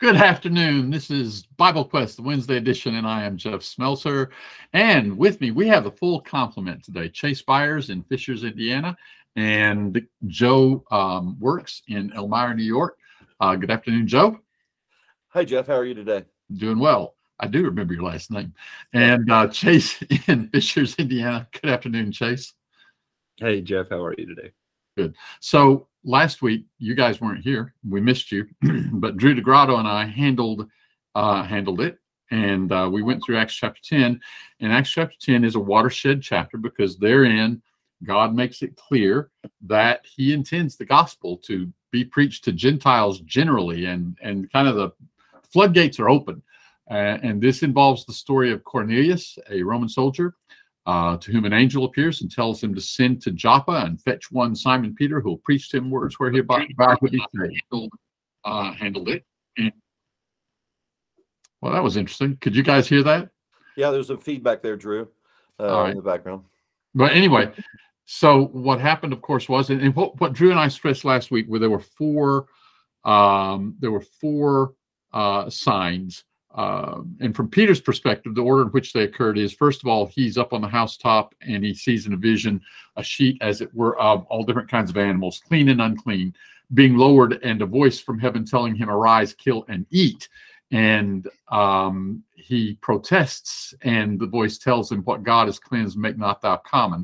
Good afternoon. This is Bible Quest, the Wednesday edition, and I am Jeff Smelser. And with me, we have a full complement today Chase Byers in Fishers, Indiana, and Joe um, Works in Elmira, New York. Uh, good afternoon, Joe. Hi, Jeff. How are you today? Doing well. I do remember your last name. And uh, Chase in Fishers, Indiana. Good afternoon, Chase. Hey, Jeff. How are you today? Good. So last week you guys weren't here. We missed you, but Drew DeGrotto and I handled uh, handled it, and uh, we went through Acts chapter ten. And Acts chapter ten is a watershed chapter because therein God makes it clear that He intends the gospel to be preached to Gentiles generally, and and kind of the floodgates are open. Uh, and this involves the story of Cornelius, a Roman soldier uh, to whom an angel appears and tells him to send to Joppa and fetch one Simon Peter, who will preach to him words where he about, about would be saved. Uh, handled it. And, well, that was interesting. Could you guys hear that? Yeah, there's some feedback there, Drew, uh, right. in the background. But anyway, so what happened, of course, was and what, what Drew and I stressed last week, where there were four, um, there were four uh, signs uh, and from Peter's perspective, the order in which they occurred is first of all, he's up on the housetop and he sees in a vision a sheet, as it were, of all different kinds of animals, clean and unclean, being lowered, and a voice from heaven telling him, Arise, kill, and eat. And um, he protests, and the voice tells him, What God has cleansed, make not thou common.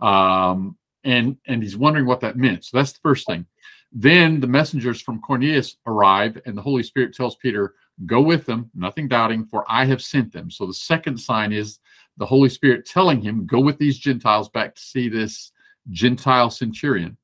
Um, and and he's wondering what that meant. So that's the first thing. Then the messengers from Cornelius arrive, and the Holy Spirit tells Peter, Go with them, nothing doubting, for I have sent them. So the second sign is the Holy Spirit telling him, Go with these Gentiles back to see this Gentile centurion.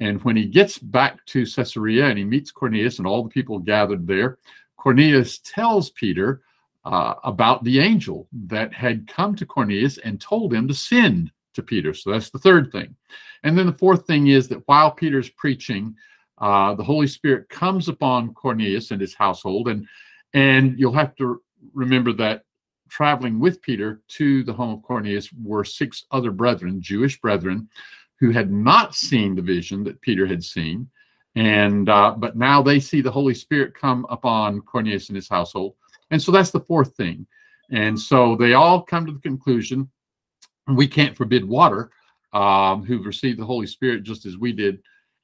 And when he gets back to Caesarea and he meets Cornelius and all the people gathered there, Cornelius tells Peter uh, about the angel that had come to Cornelius and told him to send to Peter. So that's the third thing. And then the fourth thing is that while Peter's preaching, uh, the Holy Spirit comes upon Cornelius and his household, and and you'll have to remember that traveling with Peter to the home of Cornelius were six other brethren, Jewish brethren, who had not seen the vision that Peter had seen, and uh, but now they see the Holy Spirit come upon Cornelius and his household, and so that's the fourth thing. And so they all come to the conclusion we can't forbid water, um, who've received the Holy Spirit just as we did.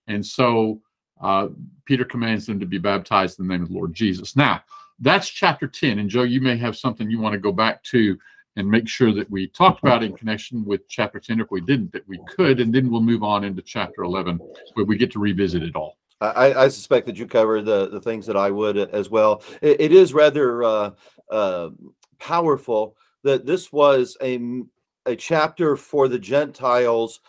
And so uh, Peter commands them to be baptized in the name of the Lord Jesus. Now, that's chapter 10. And Joe, you may have something you want to go back to and make sure that we talked about in connection with chapter 10. If we didn't, that we could. And then we'll move on into chapter 11, where we get to revisit it all. I, I suspect that you cover the, the things that I would as well. it, it is rather uh, uh, powerful that this was a a chapter for the Gentiles,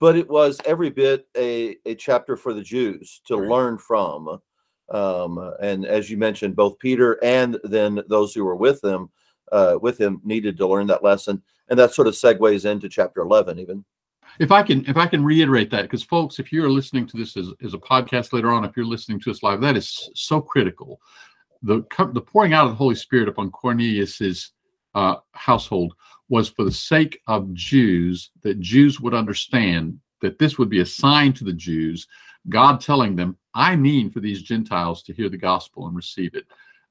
but it was every bit a, a chapter for the Jews to right. learn from. Um, and as you mentioned, both Peter and then those who were with them, uh, with him, needed to learn that lesson, and that sort of segues into chapter eleven, even. If I can, if I can reiterate that, because folks, if you're listening to this as, as a podcast later on, if you're listening to us live, that is so critical. The the pouring out of the Holy Spirit upon Cornelius's uh, household was for the sake of Jews, that Jews would understand that this would be a sign to the Jews, God telling them, I mean for these Gentiles to hear the gospel and receive it.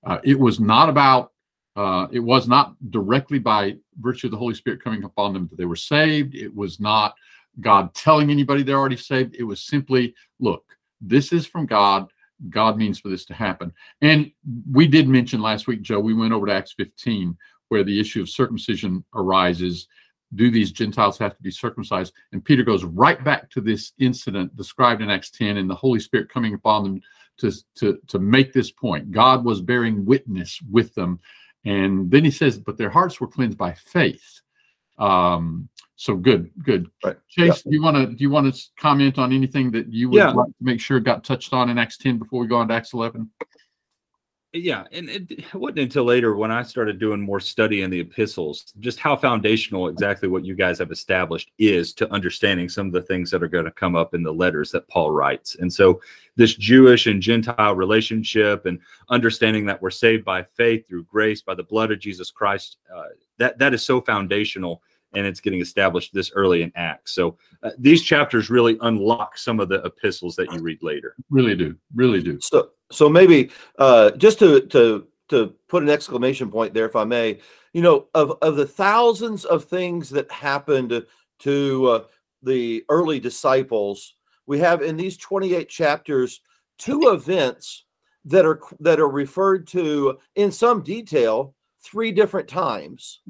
Uh, it was not about, uh, it was not directly by virtue of the Holy Spirit coming upon them that they were saved. It was not God telling anybody they're already saved. It was simply, look, this is from God. God means for this to happen. And we did mention last week, Joe, we went over to Acts 15, where the issue of circumcision arises. Do these Gentiles have to be circumcised? And Peter goes right back to this incident described in Acts 10 and the Holy Spirit coming upon them to, to, to make this point. God was bearing witness with them. And then he says, but their hearts were cleansed by faith. Um, so good, good. Right. Chase, yeah. do you want to do you want to comment on anything that you would yeah. like to make sure got touched on in Acts 10 before we go on to Acts 11? Yeah and it wasn't until later when i started doing more study in the epistles just how foundational exactly what you guys have established is to understanding some of the things that are going to come up in the letters that paul writes. And so this jewish and gentile relationship and understanding that we're saved by faith through grace by the blood of jesus christ uh, that that is so foundational and it's getting established this early in acts. So uh, these chapters really unlock some of the epistles that you read later. Really do really do. So So maybe uh, just to to to put an exclamation point there, if I may, you know, of of the thousands of things that happened to uh, the early disciples, we have in these 28 chapters two events that are that are referred to in some detail three different times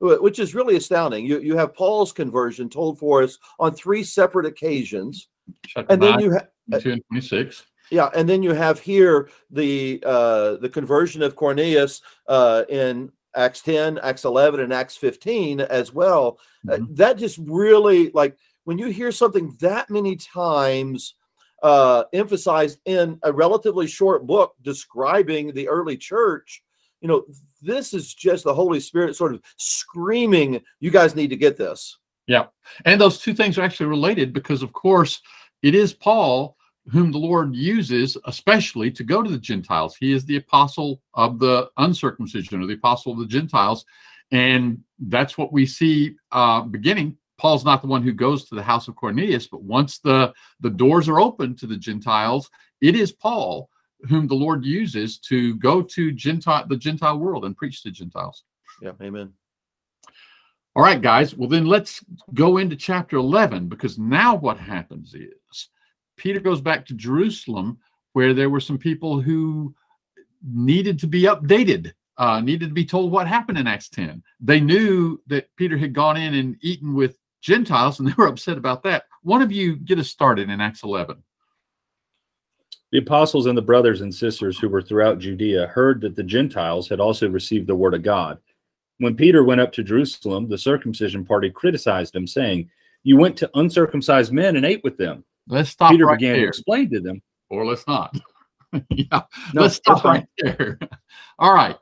which is really astounding you you have paul's conversion told for us on three separate occasions Chapter and then nine, you have 22 and 26. Yeah and then you have here the uh the conversion of cornelius uh in acts 10 acts 11 and acts 15 as well Uh, Mhm. that just really like when you hear something that many times uh emphasized in a relatively short book describing the early church you know this is just the holy spirit sort of screaming you guys need to get this Yeah. And those two things are actually related because, of course, it is Paul whom the Lord uses, especially to go to the Gentiles. He is the apostle of the uncircumcision or the apostle of the Gentiles. And that's what we see uh, beginning. Paul's not the one who goes to the house of Cornelius, but once the, the doors are open to the Gentiles, it is Paul whom the Lord uses to go to Gentile, the Gentile world and preach to Gentiles. yeah amen All right, guys. Well, then let's go into chapter 11 because now what happens is Peter goes back to Jerusalem where there were some people who needed to be updated, uh, needed to be told what happened in Acts 10. They knew that Peter had gone in and eaten with Gentiles and they were upset about that. One of you get us started in Acts 11. The apostles and the brothers and sisters who were throughout Judea heard that the Gentiles had also received the word of God. When Peter went up to Jerusalem, the circumcision party criticized him, saying, You went to uncircumcised men and ate with them. Let's stop Peter right began to there. explain to them. or let's not. yeah, No, let's stop right there. All right.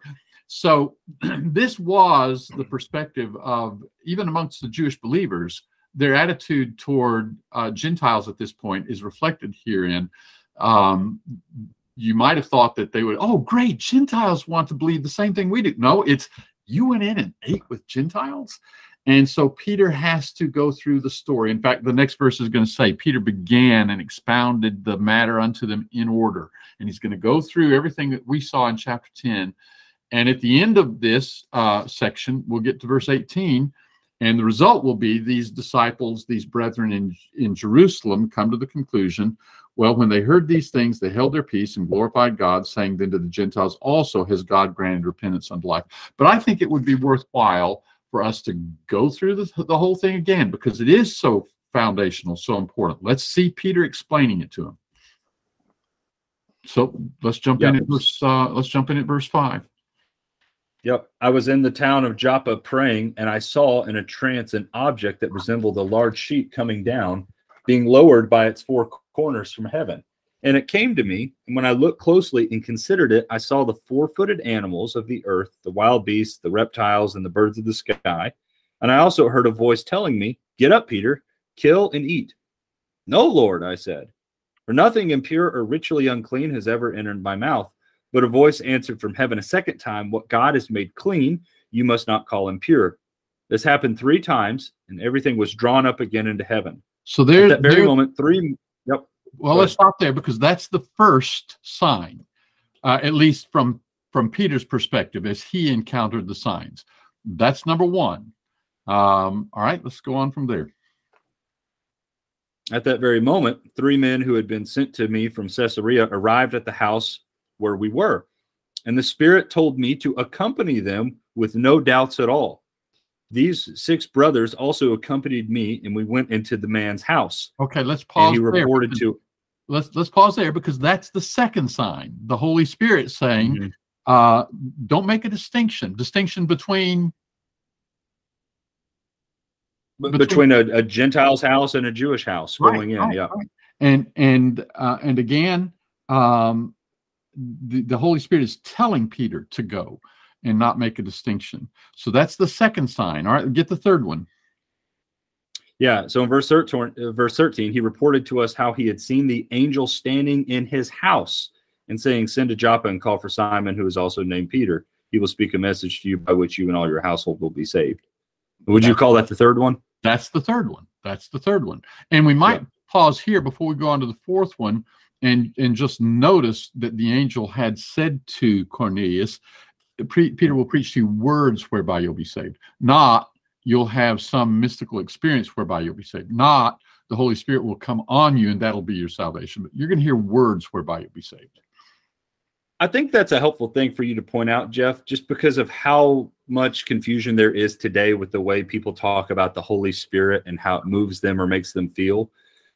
So this was the perspective of even amongst the Jewish believers, their attitude toward uh, Gentiles at this point is reflected herein. Um, you might have thought that they would, oh, great, Gentiles want to believe the same thing we do. No, it's you went in and ate with Gentiles. And so Peter has to go through the story. In fact, the next verse is going to say Peter began and expounded the matter unto them in order. And he's going to go through everything that we saw in chapter 10. And at the end of this uh, section, we'll get to verse 18. And the result will be these disciples, these brethren in, in Jerusalem, come to the conclusion well, when they heard these things, they held their peace and glorified God, saying then to the Gentiles also has God granted repentance unto life. But I think it would be worthwhile for us to go through the, the whole thing again because it is so foundational, so important. Let's see Peter explaining it to him. So let's jump in at verse. Uh, let's jump in at verse five. Yep. I was in the town of Joppa praying, and I saw in a trance an object that resembled a large sheet coming down, being lowered by its four corners from heaven. And it came to me, and when I looked closely and considered it, I saw the four footed animals of the earth, the wild beasts, the reptiles, and the birds of the sky. And I also heard a voice telling me, Get up, Peter, kill and eat. No, Lord, I said, for nothing impure or ritually unclean has ever entered my mouth. But a voice answered from heaven a second time, What God has made clean, you must not call impure. This happened three times, and everything was drawn up again into heaven. So there, At that very there- moment, three. Well, let's stop there because that's the first sign, uh, at least from from Peter's perspective, as he encountered the signs. That's number one. Um, all right, let's go on from there. At that very moment, three men who had been sent to me from Caesarea arrived at the house where we were. And the Spirit told me to accompany them with no doubts at all. These six brothers also accompanied me, and we went into the man's house. Okay, let's And pause. he reported because- to let's let's pause there because that's the second sign. The Holy Spirit saying, Mhm. uh, "Don't make a distinction. Distinction between between- between a, a Gentile's house and a Jewish house going in. right, yeah. right. and and uh, and again, um, the, the Holy Spirit is telling Peter to go and not make a distinction. So that's the second sign. All right, get the third one. Yeah. So in verse 13, uh, verse 13, he reported to us how he had seen the angel standing in his house and saying, Send to Joppa and call for Simon, who is also named Peter. He will speak a message to you by which you and all your household will be saved. Would you call that the third one? That's the third one. That's the third one. And we might Yeah. pause here before we go on to the fourth one and and just notice that the angel had said to Cornelius, Pre- Peter will preach to you words whereby you'll be saved, not you'll have some mystical experience whereby you'll be saved, not the Holy Spirit will come on you and that'll be your salvation, but you're going to hear words whereby you'll be saved. I think that's a helpful thing for you to point out, Jeff, just because of how much confusion there is today with the way people talk about the Holy Spirit and how it moves them or makes them feel.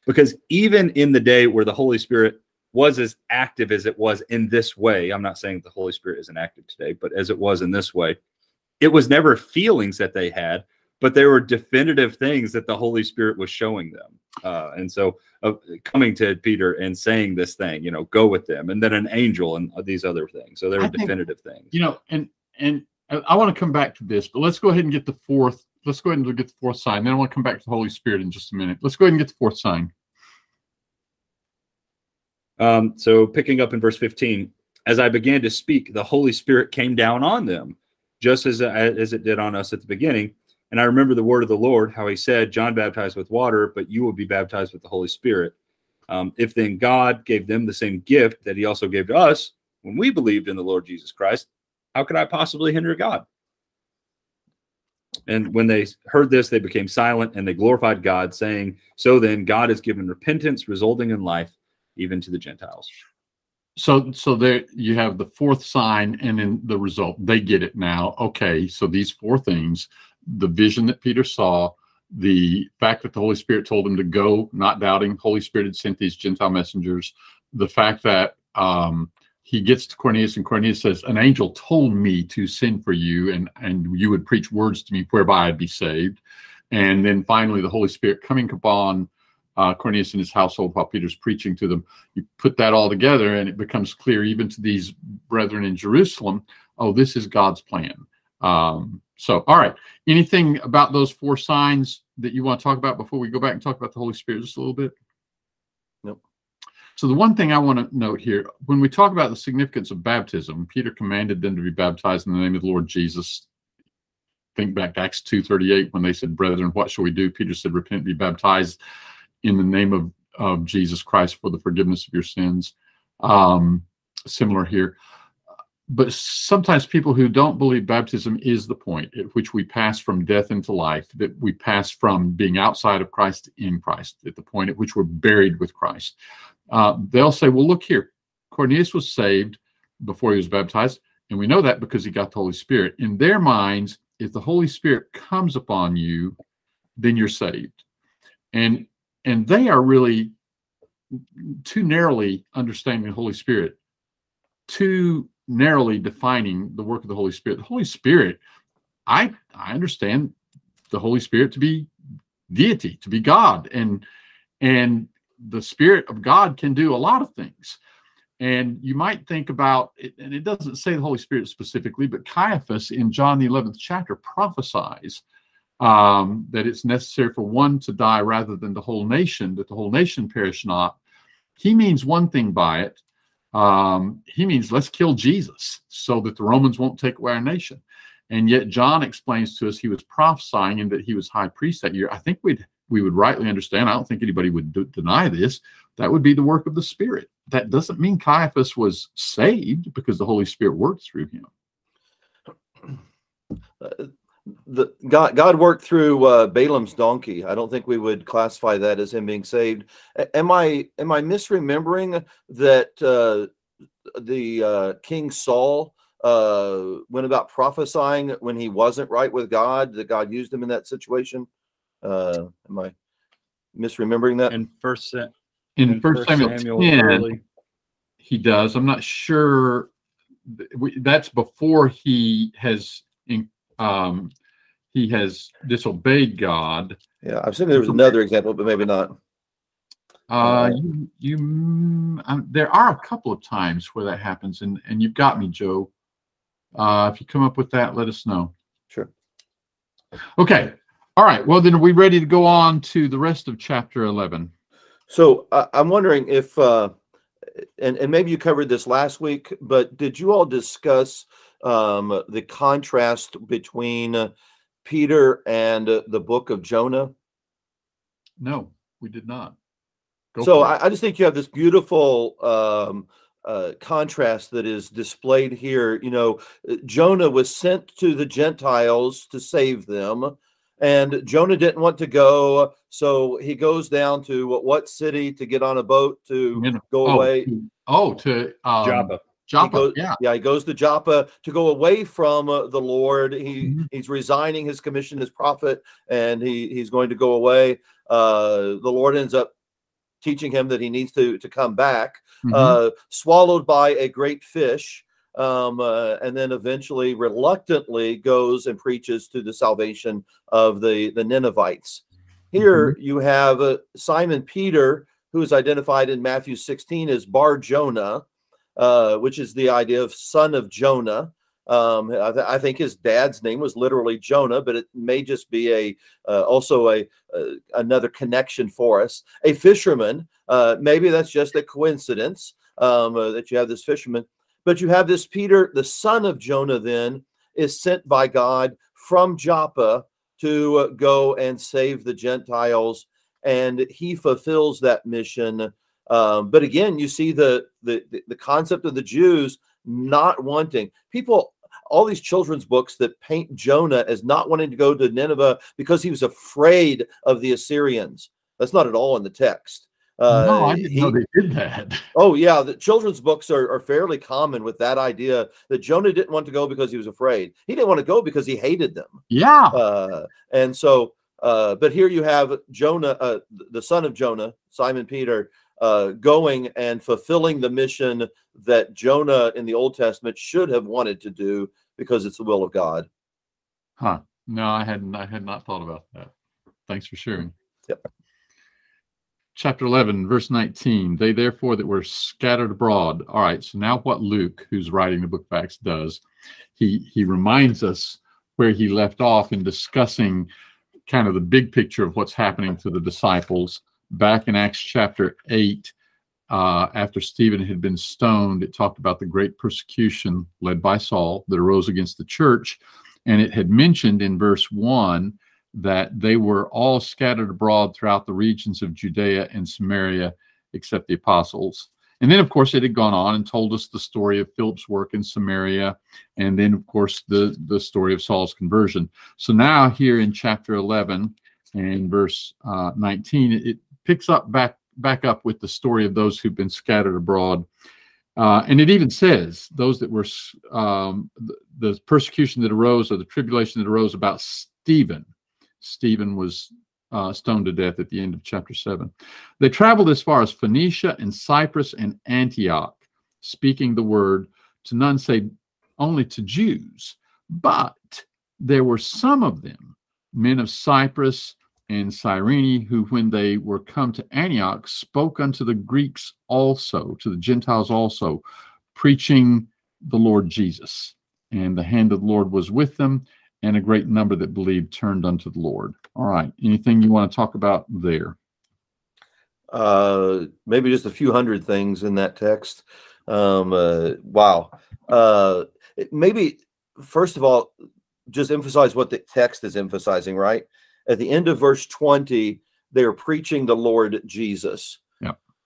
Because even in the day where the Holy Spirit was as active as it was in this way, I'm not saying the Holy Spirit isn't active today, but as it was in this way, it was never feelings that they had, but there were definitive things that the Holy Spirit was showing them. Uh, and so, uh, coming to Peter and saying this thing, you know, go with them, and then an angel and these other things. So there were think- definitive things. You know, and and I, I want to come back to this, but let's go ahead and get the fourth. Let's go ahead and get the fourth sign. Then I want to come back to the Holy Spirit in just a minute. Let's go ahead and get the fourth sign. Um, so picking up in verse 15, as I began to speak, the Holy Spirit came down on them, just as as it did on us at the beginning. And I remember the word of the Lord, how He said, "John baptized with water, but you will be baptized with the Holy Spirit." Um, if then God gave them the same gift that He also gave to us when we believed in the Lord Jesus Christ, how could I possibly hinder God? And when they heard this, they became silent and they glorified God, saying, So then, God has given repentance resulting in life even to the Gentiles. So so there you have the fourth sign, and then the result. They get it now. Okay, so these four things: the vision that Peter saw, the fact that the Holy Spirit told him to go, not doubting. Holy Spirit had sent these Gentile messengers. The fact that um, he gets to Cornelius, and Cornelius says, "An angel told me to send for you, and and you would preach words to me whereby I'd be saved." And then finally, the Holy Spirit coming upon uh, Cornelius and his household while Peter's preaching to them. You put that all together, and it becomes clear even to these brethren in Jerusalem. Oh, this is God's plan. Um, so, all right. Anything about those four signs that you want to talk about before we go back and talk about the Holy Spirit just a little bit? Nope. So the one thing I want to note here, when we talk about the significance of baptism, Peter commanded them to be baptized in the name of the Lord Jesus. Think back to Acts 2.38 when they said, Brethren, what shall we do? Peter said, Repent, be baptized in the name of, of Jesus Christ for the forgiveness of your sins. Um, similar here. But sometimes people who don't believe baptism is the point at which we pass from death into life, that we pass from being outside of Christ in Christ, at the point at which we're buried with Christ. Uh, they'll say, well, look here, Cornelius was saved before he was baptized, and we know that because he got the Holy Spirit. In their minds, if the Holy Spirit comes upon you, then you're saved. And and they are really too narrowly understanding the Holy Spirit, too narrowly defining the work of the Holy Spirit. The Holy Spirit, I I understand the Holy Spirit to be deity, to be God, and and the Spirit of God can do a lot of things. And you might think about it, and it doesn't say the Holy Spirit specifically, but Caiaphas in John the 11th chapter prophesies um, that it's necessary for one to die rather than the whole nation, that the whole nation perish not. He means one thing by it. Um, he means let's kill Jesus so that the Romans won't take away our nation. And yet John explains to us he was prophesying and that he was high priest that year. I think we'd we would rightly understand. I don't think anybody would deny this. That would be the work of the Spirit. That doesn't mean Caiaphas was saved because the Holy Spirit worked through him. Uh, the God God worked through uh, Balaam's donkey. I don't think we would classify that as him being saved. A- am I am I misremembering that uh, the uh, King Saul uh, went about prophesying when he wasn't right with God? That God used him in that situation. Uh, am I misremembering that? And first, Sa- In and First Samuel, 10, early- he does. I'm not sure. That's before he has in, um, he has disobeyed God. yeah, I've seen there was another example, but maybe not. Uh, you, you mm, um, there are a couple of times where that happens, and and you've got me, Joe. Uh, if you come up with that, let us know. Sure. Okay. All right. Well, then, are we ready to go on to the rest of chapter 11? So I I'm wondering if, uh, and, and maybe you covered this last week, but did you all discuss um, the contrast between uh, Peter and uh, the book of Jonah? No, we did not. Go so. I, I just think you have this beautiful um, uh, contrast that is displayed here. You know, uh, Jonah was sent to the Gentiles to save them, and Jonah didn't want to go, so he goes down to what, what city to get on a boat to Nineveh. go oh, away. to, oh, to um, Joppa. Joppa. goes- yeah. Yeah, he goes to Joppa to go away from uh, the Lord. He Mhm. he's resigning his commission as prophet, and he he's going to go away. Uh, the Lord ends up teaching him that he needs to to come back. Mhm. Uh, swallowed by a great fish, um, uh, and then eventually reluctantly goes and preaches to the salvation of the the Ninevites. Here you have uh, Simon Peter, who is identified in Matthew 16 as Bar Jonah, uh, which is the idea of son of Jonah. Um, I, th- I think his dad's name was literally Jonah, but it may just be a uh, also a uh, another connection for us. A fisherman, uh, maybe that's just a coincidence um, uh, that you have this fisherman, but you have this Peter, the son of Jonah. Then is sent by God from Joppa to uh, go and save the Gentiles, and he fulfills that mission. Um, but again, you see the, the the concept of the Jews not wanting people. All these children's books that paint Jonah as not wanting to go to Nineveh because he was afraid of the Assyrians. That's not at all in the text. Uh, no, I didn't he- know they did that. Oh yeah, the children's books are, are fairly common with that idea that Jonah didn't want to go because he was afraid. He didn't want to go because he hated them. Yeah. Uh, and so, uh, but here you have Jonah, uh, the son of Jonah, Simon Peter, uh, going and fulfilling the mission that Jonah in the Old Testament should have wanted to do because it's the will of God. Huh. No, I hadn't. I had not thought about that. Thanks for sharing. Yep. Chapter 11, verse 19. They therefore that were scattered abroad. All right. So now what Luke, who's writing the book of Acts, does, he he reminds us where he left off in discussing kind of the big picture of what's happening to the disciples back in Acts chapter 8. Uh, after Stephen had been stoned, it talked about the great persecution led by Saul that arose against the church. And it had mentioned in verse 1 that they were all scattered abroad throughout the regions of Judea and Samaria, except the apostles. And then, of course, it had gone on and told us the story of Philip's work in Samaria, and then, of course, the, the story of Saul's conversion. So now, here in chapter 11 and verse uh, 19, it, it picks up back back up with the story of those who've been scattered abroad. Uh, and it even says those that were um, the, the persecution that arose or the tribulation that arose about Stephen. Stephen was uh, stoned to death at the end of chapter 7. They traveled as far as Phoenicia and Cyprus and Antioch, speaking the word to none save only to Jews. But there were some of them, men of Cyprus and Cyrene, who, when they were come to Antioch, spoke unto the Greeks also, to the Gentiles also, preaching the Lord Jesus. And the hand of the Lord was with them, and a great number that believed turned unto the Lord. All right. Anything you want to talk about there? Uh, maybe just a few hundred things in that text. Um, uh, wow. Uh, maybe first of all, just emphasize what the text is emphasizing, right? At the end of verse 20, they are preaching the Lord Jesus.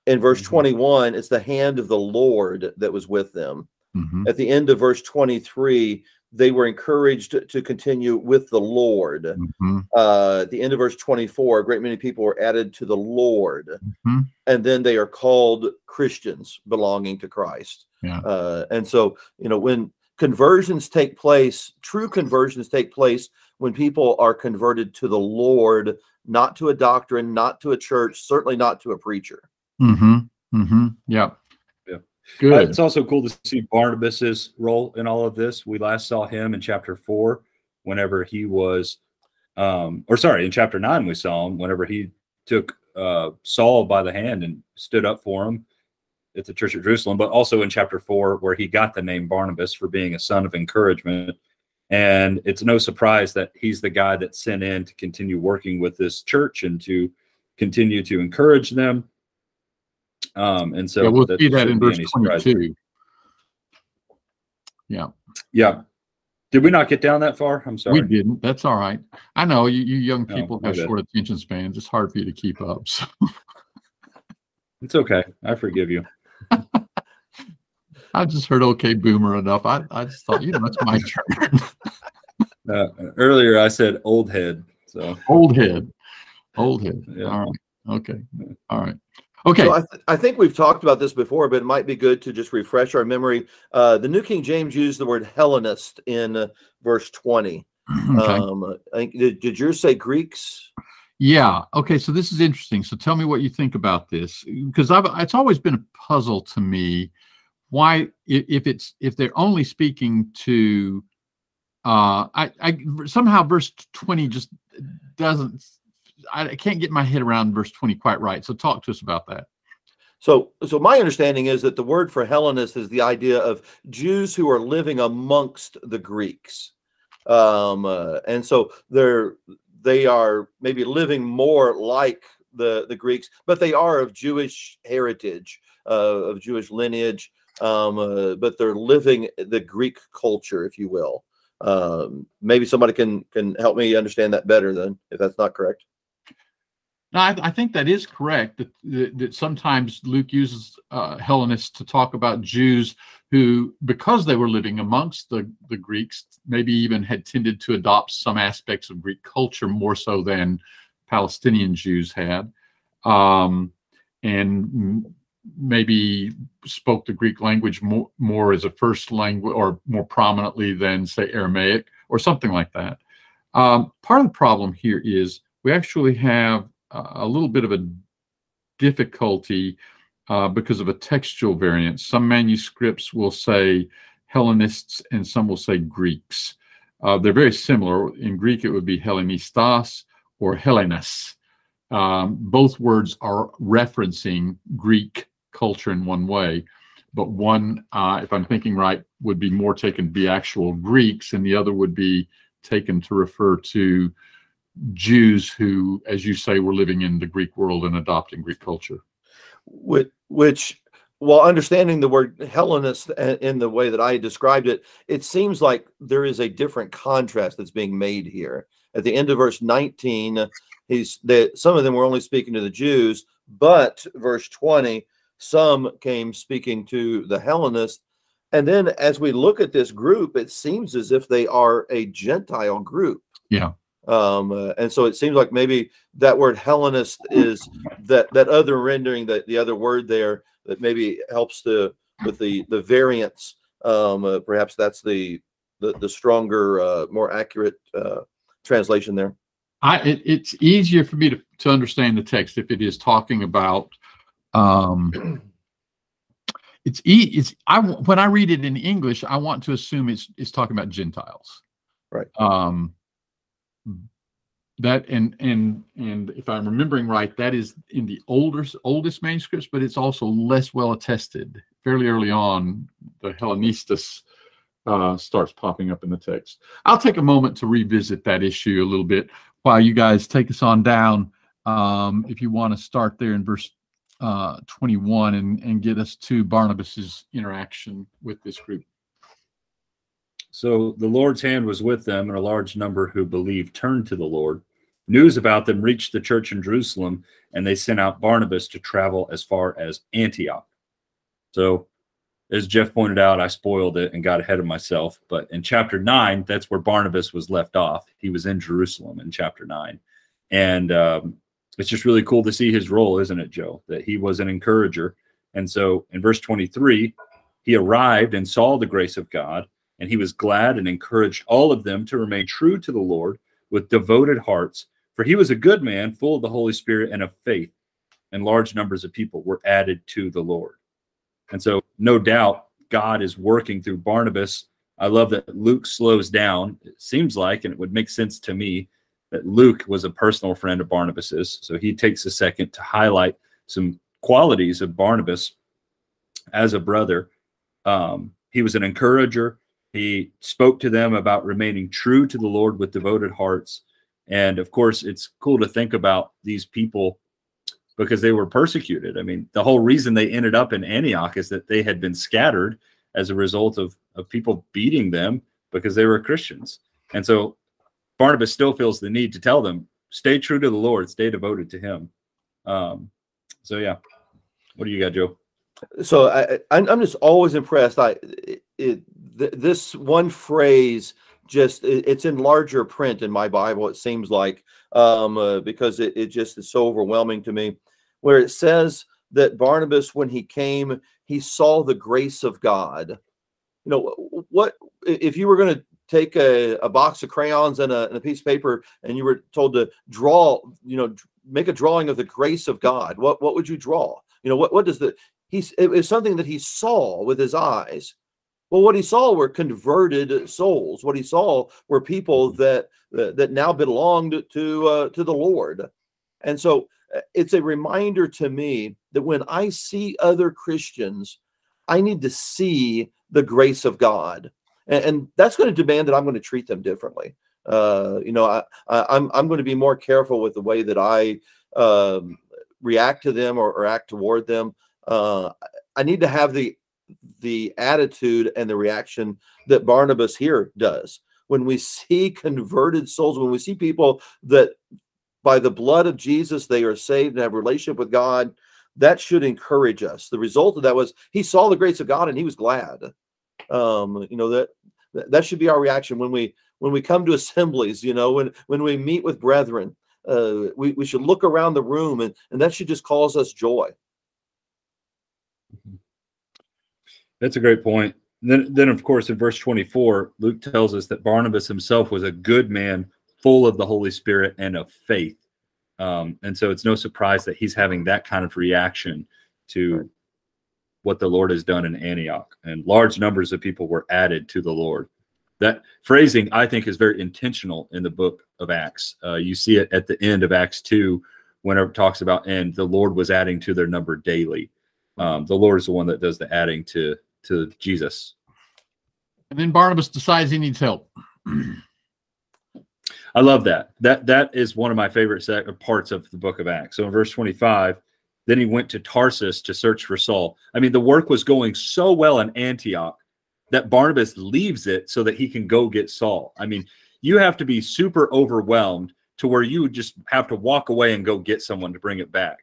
In verse Mhm. 21, it's the hand of the Lord that was with them. Mhm. At the end of verse 23, they were encouraged to continue with the Lord. Mhm. Uh, at the end of verse 24, a great many people were added to the Lord Mhm. and then they are called Christians belonging to Christ. Yeah. Uh, and so, you know, when conversions take place, true conversions take place when people are converted to the Lord, not to a doctrine, not to a church, certainly not to a preacher. Mhm. Mhm. Yeah. Yeah. Uh, Good. it's also cool to see Barnabas's role in all of this. We last saw him in chapter four, whenever he was, um, or sorry, in chapter nine we saw him whenever he took uh, Saul by the hand and stood up for him at the church of Jerusalem. But also in chapter four, where he got the name Barnabas for being a son of encouragement. And it's no surprise that he's the guy that's sent in to continue working with this church and to continue to encourage them. Um, and so yeah, we'll that see that in verse any surprise. 22. Yeah. Yeah. Did we not get down that far? I'm sorry. We didn't. That's all right. I know you, you young people my have short attention spans. It's hard for you to keep up. So. It's okay. I forgive you. I just heard "Okay, Boomer" enough. I, I just thought, you know, it's my turn. Uh, earlier, I said old head. So old head, old head. Yeah. All right. Okay. All right. Okay. So I, th- I think we've talked about this before, but it might be good to just refresh our memory. Uh, the New King James used the word Hellenist in uh, verse 20. okay. Um, I did, did yours say Greeks? Yeah. Okay. So this is interesting. So tell me what you think about this, because I've it's always been a puzzle to me why if it's if they're only speaking to uh I I somehow verse 20 just doesn't I can't get my head around verse 20 quite right. So talk to us about that. So, so my understanding is that the word for Hellenist is the idea of Jews who are living amongst the Greeks, um, uh, and so they're they are maybe living more like the the Greeks, but they are of Jewish heritage, uh, of Jewish lineage, um, uh, but they're living the Greek culture, if you will. Um, maybe somebody can can help me understand that better, then, if that's not correct. No, I, I think that is correct. That, that, that sometimes Luke uses uh, Hellenists to talk about Jews who, because they were living amongst the, the Greeks, maybe even had tended to adopt some aspects of Greek culture more so than Palestinian Jews had, um, and maybe spoke the Greek language more, more as a first language or more prominently than, say, Aramaic or something like that. Um, part of the problem here is we actually have a little bit of a difficulty uh, because of a textual variance. Some manuscripts will say Hellenists and some will say Greeks. Uh, they're very similar. In Greek, it would be Hellenistas or Hellenes. Um, both words are referencing Greek culture in one way, but one, uh, if I'm thinking right, would be more taken to be actual Greeks, and the other would be taken to refer to Jews who, as you say, were living in the Greek world and adopting Greek culture. which, which while understanding the word Hellenist in the way that I described it, it seems like there is a different contrast that's being made here. At the end of verse 19, he's that some of them were only speaking to the Jews, but verse 20, some came speaking to the Hellenists. And then as we look at this group, it seems as if they are a Gentile group. Yeah. Um, uh, and so it seems like maybe that word Hellenist is that that other rendering that the other word there that maybe helps to with the the variance. Um, uh, perhaps that's the the, the stronger, uh, more accurate uh, translation there. I it, it's easier for me to, to understand the text if it is talking about um it's e it's I when I read it in English I want to assume it's it's talking about Gentiles. Right. Um that and and and if I'm remembering right that is in the oldest oldest manuscripts but it's also less well attested. Fairly early on the Hellenistas uh, starts popping up in the text. I'll take a moment to revisit that issue a little bit while you guys take us on down. Um, if you want to start there in verse uh, 21 and, and get us to Barnabas's interaction with this group. So the Lord's hand was with them, and a large number who believed turned to the Lord. News about them reached the church in Jerusalem, and they sent out Barnabas to travel as far as Antioch. So, as Jeff pointed out, I spoiled it and got ahead of myself. But in chapter nine, that's where Barnabas was left off. He was in Jerusalem in chapter nine. And um, it's just really cool to see his role, isn't it, Joe? That he was an encourager. And so in verse 23, he arrived and saw the grace of God and he was glad and encouraged all of them to remain true to the Lord with devoted hearts. For he was a good man, full of the Holy Spirit and of faith, and large numbers of people were added to the Lord. And so, no doubt, God is working through Barnabas. I love that Luke slows down. It seems like, and it would make sense to me, that Luke was a personal friend of Barnabas's. So he takes a second to highlight some qualities of Barnabas as a brother. Um, he was an encourager. He spoke to them about remaining true to the Lord with devoted hearts. And of course, it's cool to think about these people because they were persecuted. I mean, the whole reason they ended up in Antioch is that they had been scattered as a result of, of people beating them because they were Christians. And so Barnabas still feels the need to tell them, stay true to the Lord, stay devoted to him. Um, so, yeah, What do you got, Joe? So I, I'm just always impressed. I it, th- this one phrase just it, it's in larger print in my Bible. It seems like um, uh, because it, it just is so overwhelming to me, where it says that Barnabas, when he came, he saw the grace of God. You know what? If you were going to take a, a box of crayons and a, and a piece of paper and you were told to draw, you know, make a drawing of the grace of God, what what would you draw? You know, what what does the he's it was something that he saw with his eyes. Well, what he saw were converted souls. What he saw were people that that, that now belonged to uh, to the Lord, and so uh, it's a reminder to me that when I see other Christians, I need to see the grace of God, and, and that's going to demand that I'm going to treat them differently. Uh, you know, I, I, I'm I'm going to be more careful with the way that I um, react to them or, or act toward them. Uh, I need to have the the attitude and the reaction that Barnabas here does. When we see converted souls, when we see people that by the blood of Jesus they are saved and have relationship with God, that should encourage us. The result of that was he saw the grace of God and he was glad. Um, you know that that should be our reaction when we when we come to assemblies. You know when when we meet with brethren, uh, we we should look around the room and and that should just cause us joy. That's a great point. Then, then of course, in verse 24, Luke tells us that Barnabas himself was a good man, full of the Holy Spirit and of faith. Um, and so it's no surprise that he's having that kind of reaction to. What the Lord has done in Antioch. And large numbers of people were added to the Lord. That phrasing, I think, is very intentional in the book of Acts. Uh, you see it at the end of Acts 2, whenever it talks about, and the Lord was adding to their number daily. Um, the Lord is the one that does the adding to to Jesus. And then Barnabas decides he needs help. I love that. That that is one of my favorite parts of the book of Acts. So in verse 25, then he went to Tarsus to search for Saul. I mean, the work was going so well in Antioch that Barnabas leaves it so that he can go get Saul. I mean, you have to be super overwhelmed to where you just have to walk away and go get someone to bring it back.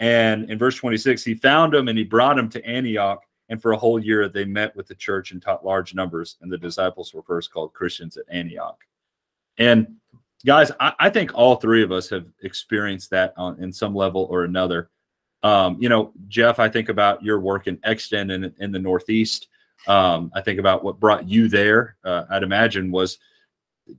And in verse 26, he found him and he brought him to Antioch and for a whole year, they met with the church and taught large numbers, and the disciples were first called Christians at Antioch. And guys, I, I think all three of us have experienced that on, in some level or another. Um, you know, Jeff, I think about your work in Extend in, in the Northeast. Um, I think about what brought you there. Uh, I'd imagine was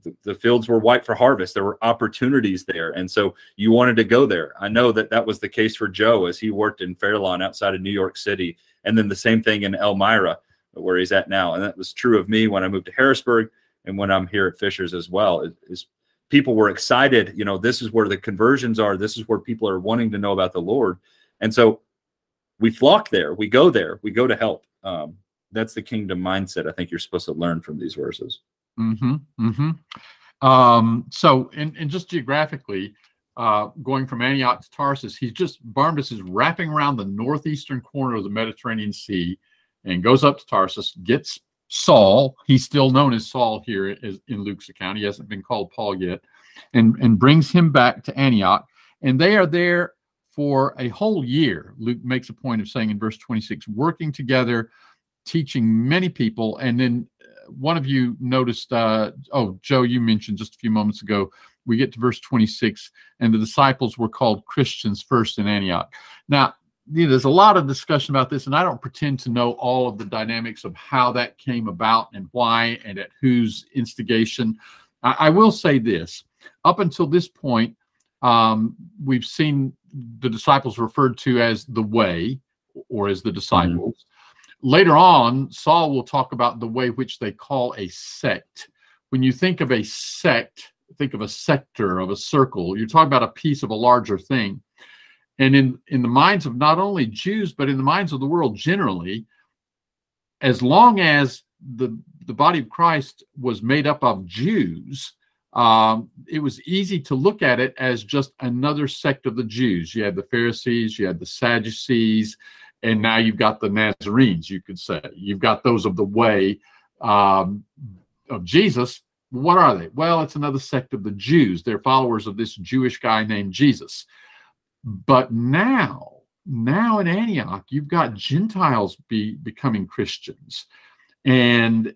the, the, fields were white for harvest. There were opportunities there, and so you wanted to go there. I know that that was the case for Joe as he worked in Fairlawn outside of New York City, and then the same thing in Elmira, where he's at now. And that was true of me when I moved to Harrisburg and when I'm here at Fishers as well. Is, is people were excited. You know, this is where the conversions are. This is where people are wanting to know about the Lord, and so we flock there. We go there. We go to help. Um, that's the kingdom mindset. I think you're supposed to learn from these verses. Mm-hmm. Mm-hmm. Um, so, and, and just geographically, uh, going from Antioch to Tarsus, he's just Barnabas is wrapping around the northeastern corner of the Mediterranean Sea and goes up to Tarsus, gets Saul. He's still known as Saul here in Luke's account. He hasn't been called Paul yet, and and brings him back to Antioch. And they are there for a whole year. Luke makes a point of saying in verse 26, working together, teaching many people. And then uh, one of you noticed, uh, oh, Joe, you mentioned just a few moments ago we get to verse 26, and the disciples were called Christians first in Antioch. Now, you know, there's a lot of discussion about this, and I don't pretend to know all of the dynamics of how that came about and why and at whose instigation. I, I will say this up until this point, um, we've seen the disciples referred to as the way or as the disciples. Mm-hmm. Later on, Saul will talk about the way which they call a sect. When you think of a sect, think of a sector of a circle. You're talking about a piece of a larger thing. And in, in the minds of not only Jews, but in the minds of the world generally, as long as the, the body of Christ was made up of Jews, um, it was easy to look at it as just another sect of the Jews. You had the Pharisees, you had the Sadducees, and now you've got the Nazarenes, you could say. You've got those of the way um, of Jesus, what are they? Well, it's another sect of the Jews. They're followers of this Jewish guy named Jesus. But now now in Antioch, you've got Gentiles be becoming Christians. And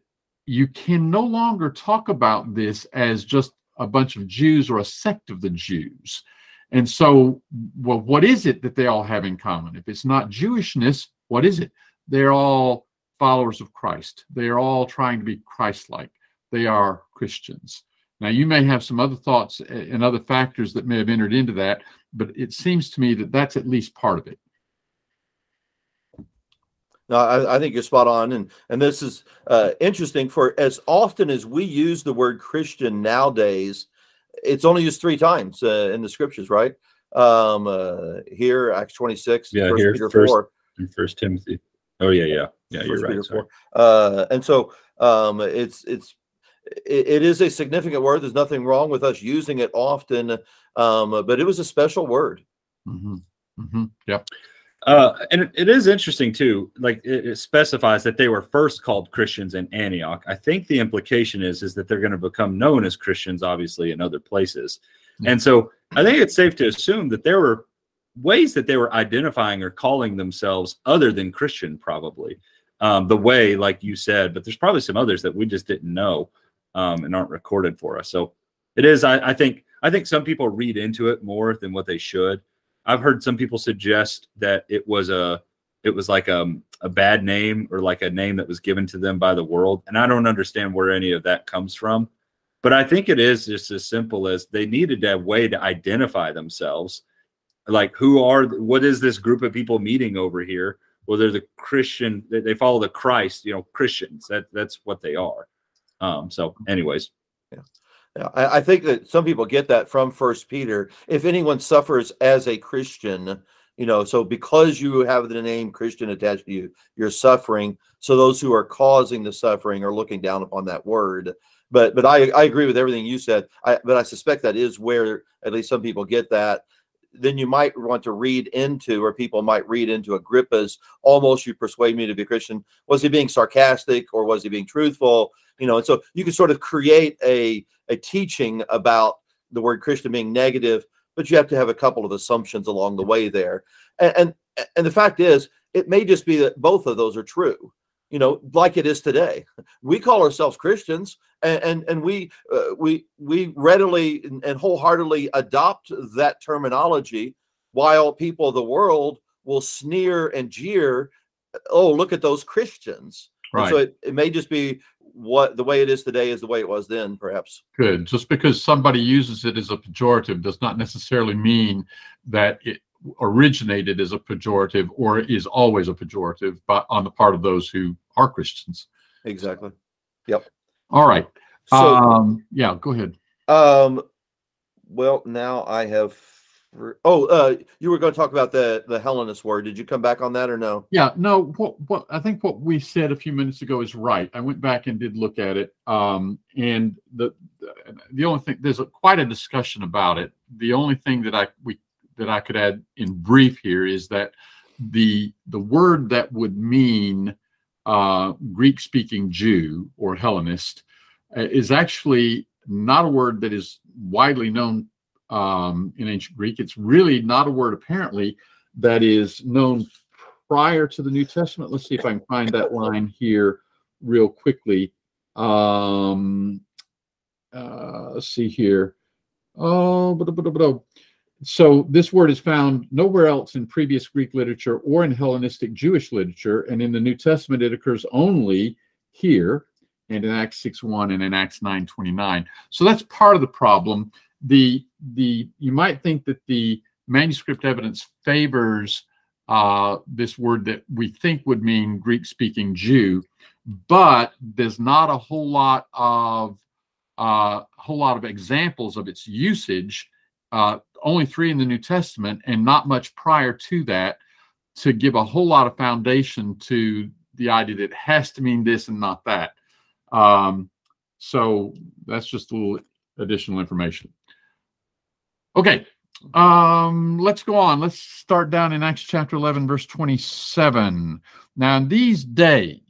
you can no longer talk about this as just a bunch of Jews or a sect of the Jews. And so, well, what is it that they all have in common? If it's not Jewishness, what is it? They're all followers of Christ. They are all trying to be Christ like. They are Christians. Now, you may have some other thoughts and other factors that may have entered into that, but it seems to me that that's at least part of it. No, I, I think you're spot on, and and this is uh, interesting. For as often as we use the word Christian nowadays, it's only used three times uh, in the scriptures, right? Um, uh, here, Acts 26, Yeah, First here, Peter first- 4. In First Timothy. Oh yeah, yeah, yeah. You're First right. Peter sorry. 4. Uh, and so um, it's it's it, it is a significant word. There's nothing wrong with us using it often, um, but it was a special word. hmm hmm Yeah. Uh, and it, is interesting too. Like it, it specifies that they were first called Christians in Antioch. I think the implication is is that they're going to become known as Christians, obviously, in other places. And so I think it's safe to assume that there were ways that they were identifying or calling themselves other than Christian, probably. Um, the way, like you said, but there's probably some others that we just didn't know um, and aren't recorded for us. So it is. I, I think. I think some people read into it more than what they should. I've heard some people suggest that it was a it was like a, a bad name or like a name that was given to them by the world. And I don't understand where any of that comes from. But I think it is just as simple as they needed a way to identify themselves. Like who are what is this group of people meeting over here? Well, they're the Christian, they, they follow the Christ, you know, Christians. That that's what they are. Um, so anyways, Yeah, I, I think that some people get that from First Peter. If anyone suffers as a Christian, you know, so because you have the name Christian attached to you, you're suffering. So those who are causing the suffering are looking down upon that word. But but I, I agree with everything you said. I but I suspect that is where at least some people get that. Then you might want to read into, or people might read into Agrippa's almost you persuade me to be a Christian. Was he being sarcastic or was he being truthful? You know, and so you can sort of create a a teaching about the word Christian being negative, but you have to have a couple of assumptions along the way there. And and, and the fact is, it may just be that both of those are true. You know, like it is today. We call ourselves Christians, and and, and we uh, we we readily and wholeheartedly adopt that terminology, while people of the world will sneer and jeer. Oh, look at those Christians. Right. So it, it may just be what the way it is today is the way it was then, perhaps. Good. Just because somebody uses it as a pejorative does not necessarily mean that it originated as a pejorative or is always a pejorative, but on the part of those who are Christians. Exactly. Yep. All right. So, um, yeah, go ahead. um, well, now I have. Oh, uh, you were going to talk about the the Hellenist word. Did you come back on that or no? Yeah, no, what what I think what we said a few minutes ago is right. I went back and did look at it. Um, and the the, the only thing there's a, quite a discussion about it. The only thing that I we that I could add in brief here is that the the word that would mean uh, Greek speaking Jew or Hellenist uh, is actually not a word that is widely known um, in ancient Greek. It's really not a word apparently that is known prior to the New Testament. Let's see if I can find that line here real quickly. Um, uh, let's see here. Oh, so this word is found nowhere else in previous Greek literature or in Hellenistic Jewish literature, and in the New Testament it occurs only here and in Acts 6:1 and in Acts 9:29. So that's part of the problem. The the you might think that the manuscript evidence favors uh, this word that we think would mean Greek speaking Jew, but there's not a whole lot of uh, whole lot of examples of its usage. Uh, only three in the New Testament, and not much prior to that, to give a whole lot of foundation to the idea that it has to mean this and not that. Um, so that's just a little additional information. Okay, um, let's go on. Let's start down in Acts chapter 11, verse 27. Now, in these days,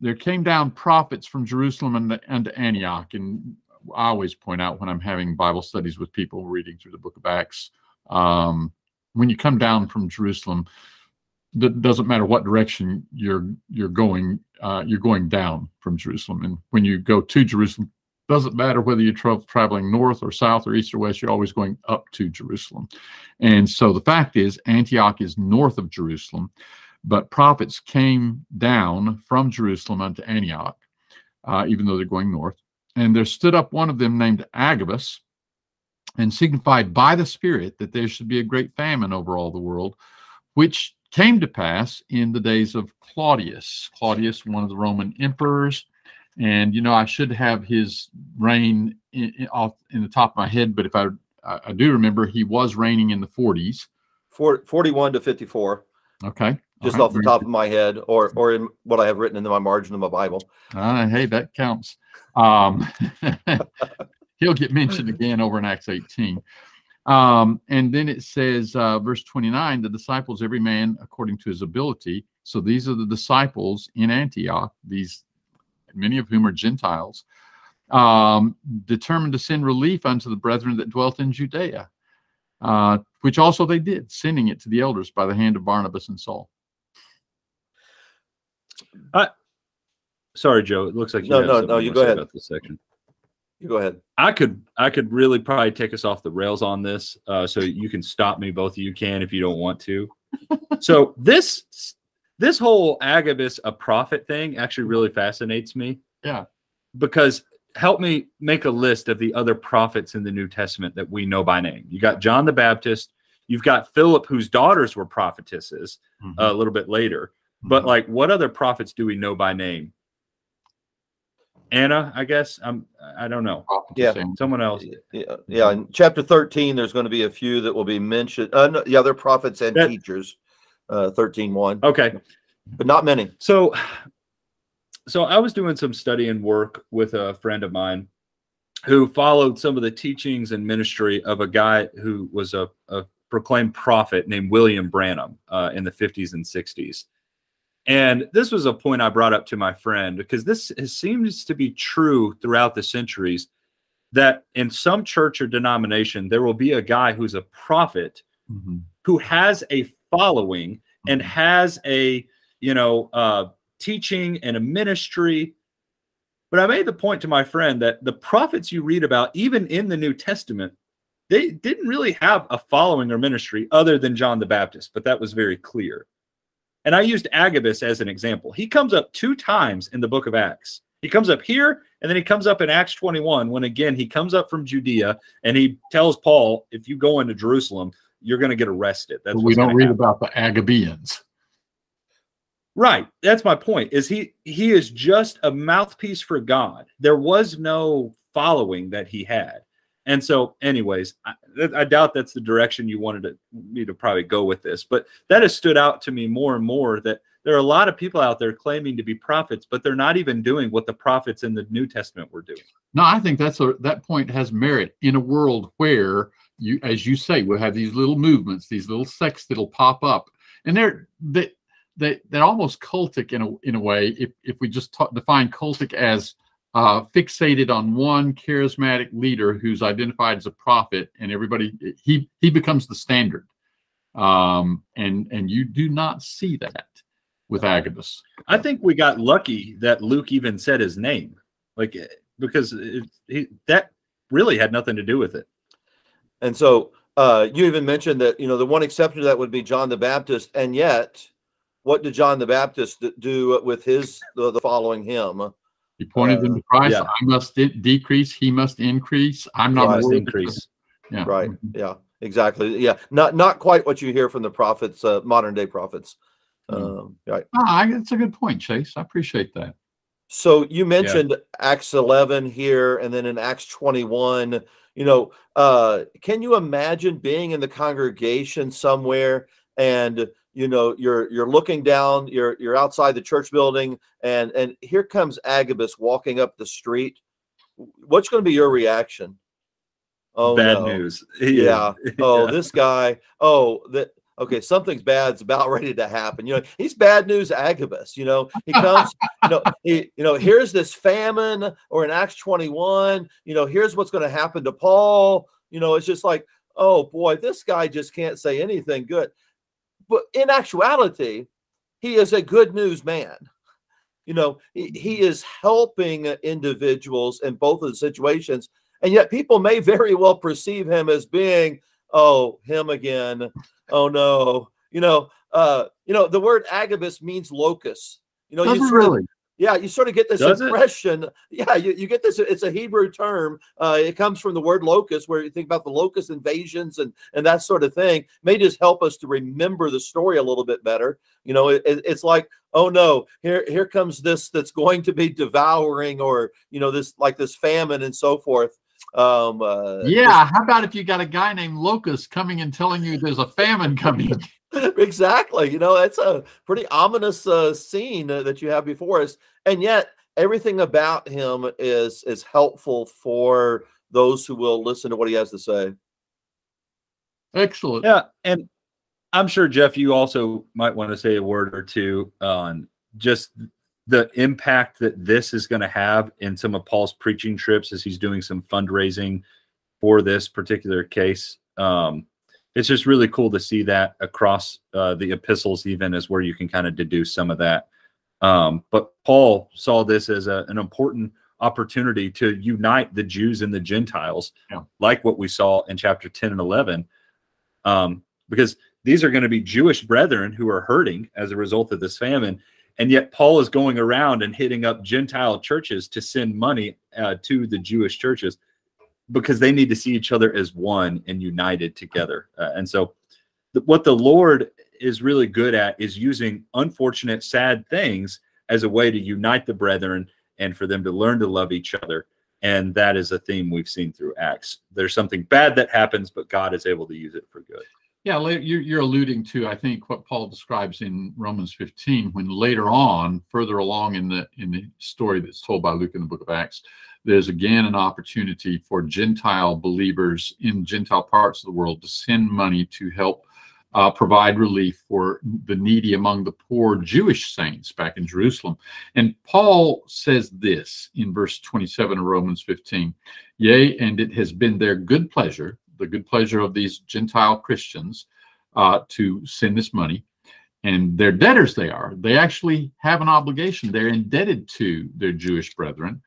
there came down prophets from Jerusalem and, and Antioch. And I always point out when I'm having Bible studies with people reading through the book of Acts, um, when you come down from Jerusalem, that doesn't matter what direction you're you're going, uh, you're going down from Jerusalem. And when you go to Jerusalem, doesn't matter whether you're tra- traveling north or south or east or west, you're always going up to Jerusalem. And so the fact is, Antioch is north of Jerusalem, but prophets came down from Jerusalem unto Antioch, uh, even though they're going north. And there stood up one of them named Agabus, and signified by the Spirit that there should be a great famine over all the world, which came to pass in the days of Claudius. Claudius, one of the Roman emperors. And, you know, I should have his reign in, in, off in the top of my head, but if I, I, I do remember, he was reigning in the 40s. For, 41 to 54, Okay. just All right, off the top of my head, or or in what I have written in my margin of my Bible. Uh, hey, that counts. Um, he'll get mentioned again over in Acts 18. Um, and then it says, uh, verse 29, the disciples, every man according to his ability. So these are the disciples in Antioch, these many of whom are Gentiles, um, determined to send relief unto the brethren that dwelt in Judea, uh, which also they did, sending it to the elders by the hand of Barnabas and Saul. Sorry, Joe. It looks like you No, no, no, you you go ahead. about this section. You go ahead. I could I could really probably take us off the rails on this. Uh, so you can stop me, both of you can if you don't want to. so this this whole Agabus a prophet thing actually really fascinates me. Yeah. Because help me make a list of the other prophets in the New Testament that we know by name. You got John the Baptist, you've got Philip, whose daughters were prophetesses mm-hmm. uh, a little bit later. But mm-hmm. like what other prophets do we know by name? Anna, I guess. I'm I don't know. Yeah. Someone else. Yeah, yeah. In chapter 13, there's going to be a few that will be mentioned. Uh, no, yeah, they're prophets and That- teachers. Uh, 13 1, Okay. but not many. So so I was doing some study and work with a friend of mine who followed some of the teachings and ministry of a guy who was a, a proclaimed prophet named William Branham uh, in the 50s and 60s. And this was a point I brought up to my friend because this is, seems to be true throughout the centuries that in some church or denomination, there will be a guy who's a prophet Mhm. who has a following and Mhm. has a you know uh teaching and a ministry. But i made the point to my friend that the prophets you read about even in the new testament they didn't really have a following or ministry other than john the baptist but that was very clear. And i used agabus as an example. He comes up two times in the book of acts. He comes up here and then he comes up in acts 21 when again he comes up from judea and he tells paul if you go into jerusalem you're going to get arrested that's we don't read happen. about the Agabeans. Right. That's my point. Is he he is just a mouthpiece for God. There was no following that he had. And so anyways, I, I doubt that's the direction you wanted to, me to probably go with this, but that has stood out to me more and more that there are a lot of people out there claiming to be prophets, but they're not even doing what the prophets in the New Testament were doing. No, I think that's a that point has merit in a world where you, as you say, we'll have these little movements, these little sects that'll pop up, and they're they they they're almost cultic in a in a way. If if we just define cultic as uh, fixated on one charismatic leader who's identified as a prophet, and everybody he he becomes the standard, um, and and you do not see that with Agabus. I think we got lucky that Luke even said his name, like because it, he, that really had nothing to do with it. And so uh, you even mentioned that, you know, the one exception to that would be John the Baptist. And yet, what did John the Baptist do with his, the, the following him? He pointed them Uh, to Christ. yeah. I must de- decrease; he must increase. I'm not increase. Yeah. Right. Yeah, exactly. Yeah. Not, not quite what you hear from the prophets, uh, modern day prophets. Mm. Um, right. Ah, that's a good point, Chase. I appreciate that. So you mentioned Acts 11 here, and then in Acts 21, you know, uh, can you imagine being in the congregation somewhere and you know you're you're looking down, you're you're outside the church building, and and here comes Agabus walking up the street. What's going to be your reaction? Oh, Bad no. news. Yeah. Oh, Yeah. this guy. Oh, that. Okay, something's bad's about ready to happen. You know, he's bad news Agabus. You know, he comes. you know, he, you know, here's this famine, or in Acts 21. You know, here's what's going to happen to Paul. You know, it's just like, oh boy, this guy just can't say anything good. But in actuality, he is a good news man. You know, he, he mm-hmm. is helping individuals in both of the situations. And yet people may very well perceive him as being, oh, him again. Oh no. You know, uh, you know, the word Agabus means locust. You know, Does you it sort of really? yeah, you sort of get this Does it? impression. Yeah, you, you get this. It's a Hebrew term. Uh, it comes from the word locust, where you think about the locust invasions and and that sort of thing. May just help us to remember the story a little bit better. You know, it, it- it's like, oh no, here here comes this that's going to be devouring, or you know, this like this famine and so forth. Um, uh, Yeah. How about if you got a guy named Locust coming and telling you there's a famine coming? exactly. You know, it's a pretty ominous uh, scene uh, that you have before us, and yet everything about him is is helpful for those who will listen to what he has to say. Excellent. Yeah, and I'm sure Jeff, you also might want to say a word or two on just the impact that this is going to have in some of Paul's preaching trips as he's doing some fundraising for this particular case. Um, it's just really cool to see that across uh, the epistles, even as where you can kind of deduce some of that. Um, but Paul saw this as a, an important opportunity to unite the Jews and the Gentiles, Yeah. like what we saw in chapter 10 and 11 um, because these are going to be Jewish brethren who are hurting as a result of this famine. And yet, Paul is going around and hitting up Gentile churches to send money uh, to the Jewish churches because they need to see each other as one and united together. Uh, and so, th- what the Lord is really good at is using unfortunate, sad things as a way to unite the brethren and for them to learn to love each other. And that is a theme we've seen through Acts. There's something bad that happens, but God is able to use it for good. Yeah, you're, alluding to, I think, what Paul describes in Romans 15, when later on, further along in the in the story that's told by Luke in the book of Acts, there's again an opportunity for Gentile believers in Gentile parts of the world to send money to help uh, provide relief for the needy among the poor Jewish saints back in Jerusalem. And Paul says this in verse 27 of Romans 15 Yea, and it has been their good pleasure, the good pleasure of these Gentile Christians, uh, to send this money. And they're debtors, they are. They actually have an obligation. They're indebted to their Jewish brethren.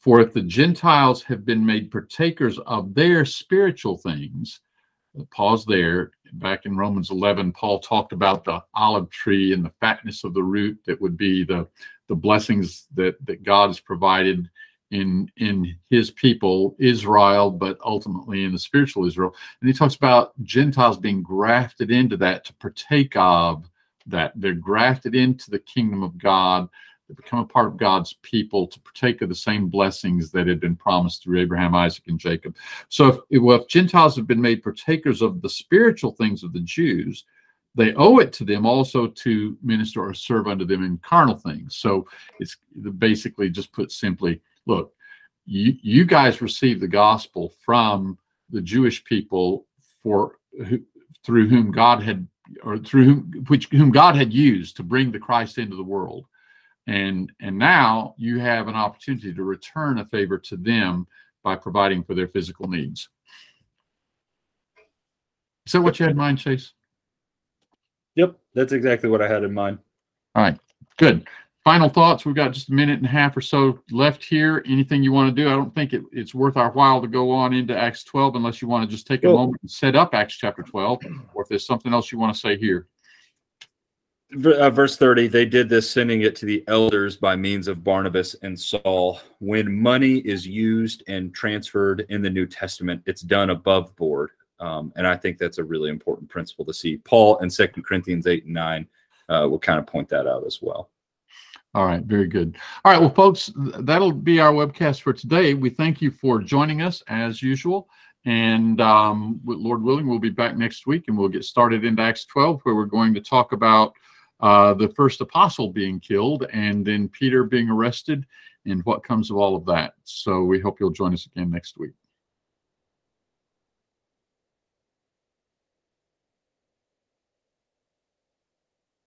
For if the Gentiles have been made partakers of their spiritual things, pause there. Back in Romans 11, Paul talked about the olive tree and the fatness of the root that would be the, the blessings that, that God has provided in in his people Israel, but ultimately in the spiritual Israel. And he talks about Gentiles being grafted into that to partake of that. They're grafted into the kingdom of God. They become a part of God's people to partake of the same blessings that had been promised through Abraham, Isaac, and Jacob. So if, if Gentiles have been made partakers of the spiritual things of the Jews, they owe it to them also to minister or serve unto them in carnal things. So it's basically just put simply, look, you, you guys received the gospel from the Jewish people for who, through whom God had or through whom which whom God had used to bring the Christ into the world. And and now you have an opportunity to return a favor to them by providing for their physical needs. Is that what you had in mind, Chase? Yep, that's exactly what I had in mind. All right, good. Final thoughts. We've got just a minute and a half or so left here. Anything you want to do? I don't think it, it's worth our while to go on into Acts 12 unless you want to just take a Well- moment and set up Acts chapter 12, or if there's something else you want to say here. Uh, verse 30 they did this sending it to the elders by means of barnabas and saul when money is used and transferred in the new testament it's done above board um, and i think that's a really important principle to see paul in Second corinthians 8 and 9 uh, will kind of point that out as well All right, very good. All right, well, folks, that'll be our webcast for today. We thank you for joining us as usual. And um, Lord willing, we'll be back next week and we'll get started into Acts 12, where we're going to talk about uh, the first apostle being killed and then Peter being arrested and what comes of all of that. So we hope you'll join us again next week.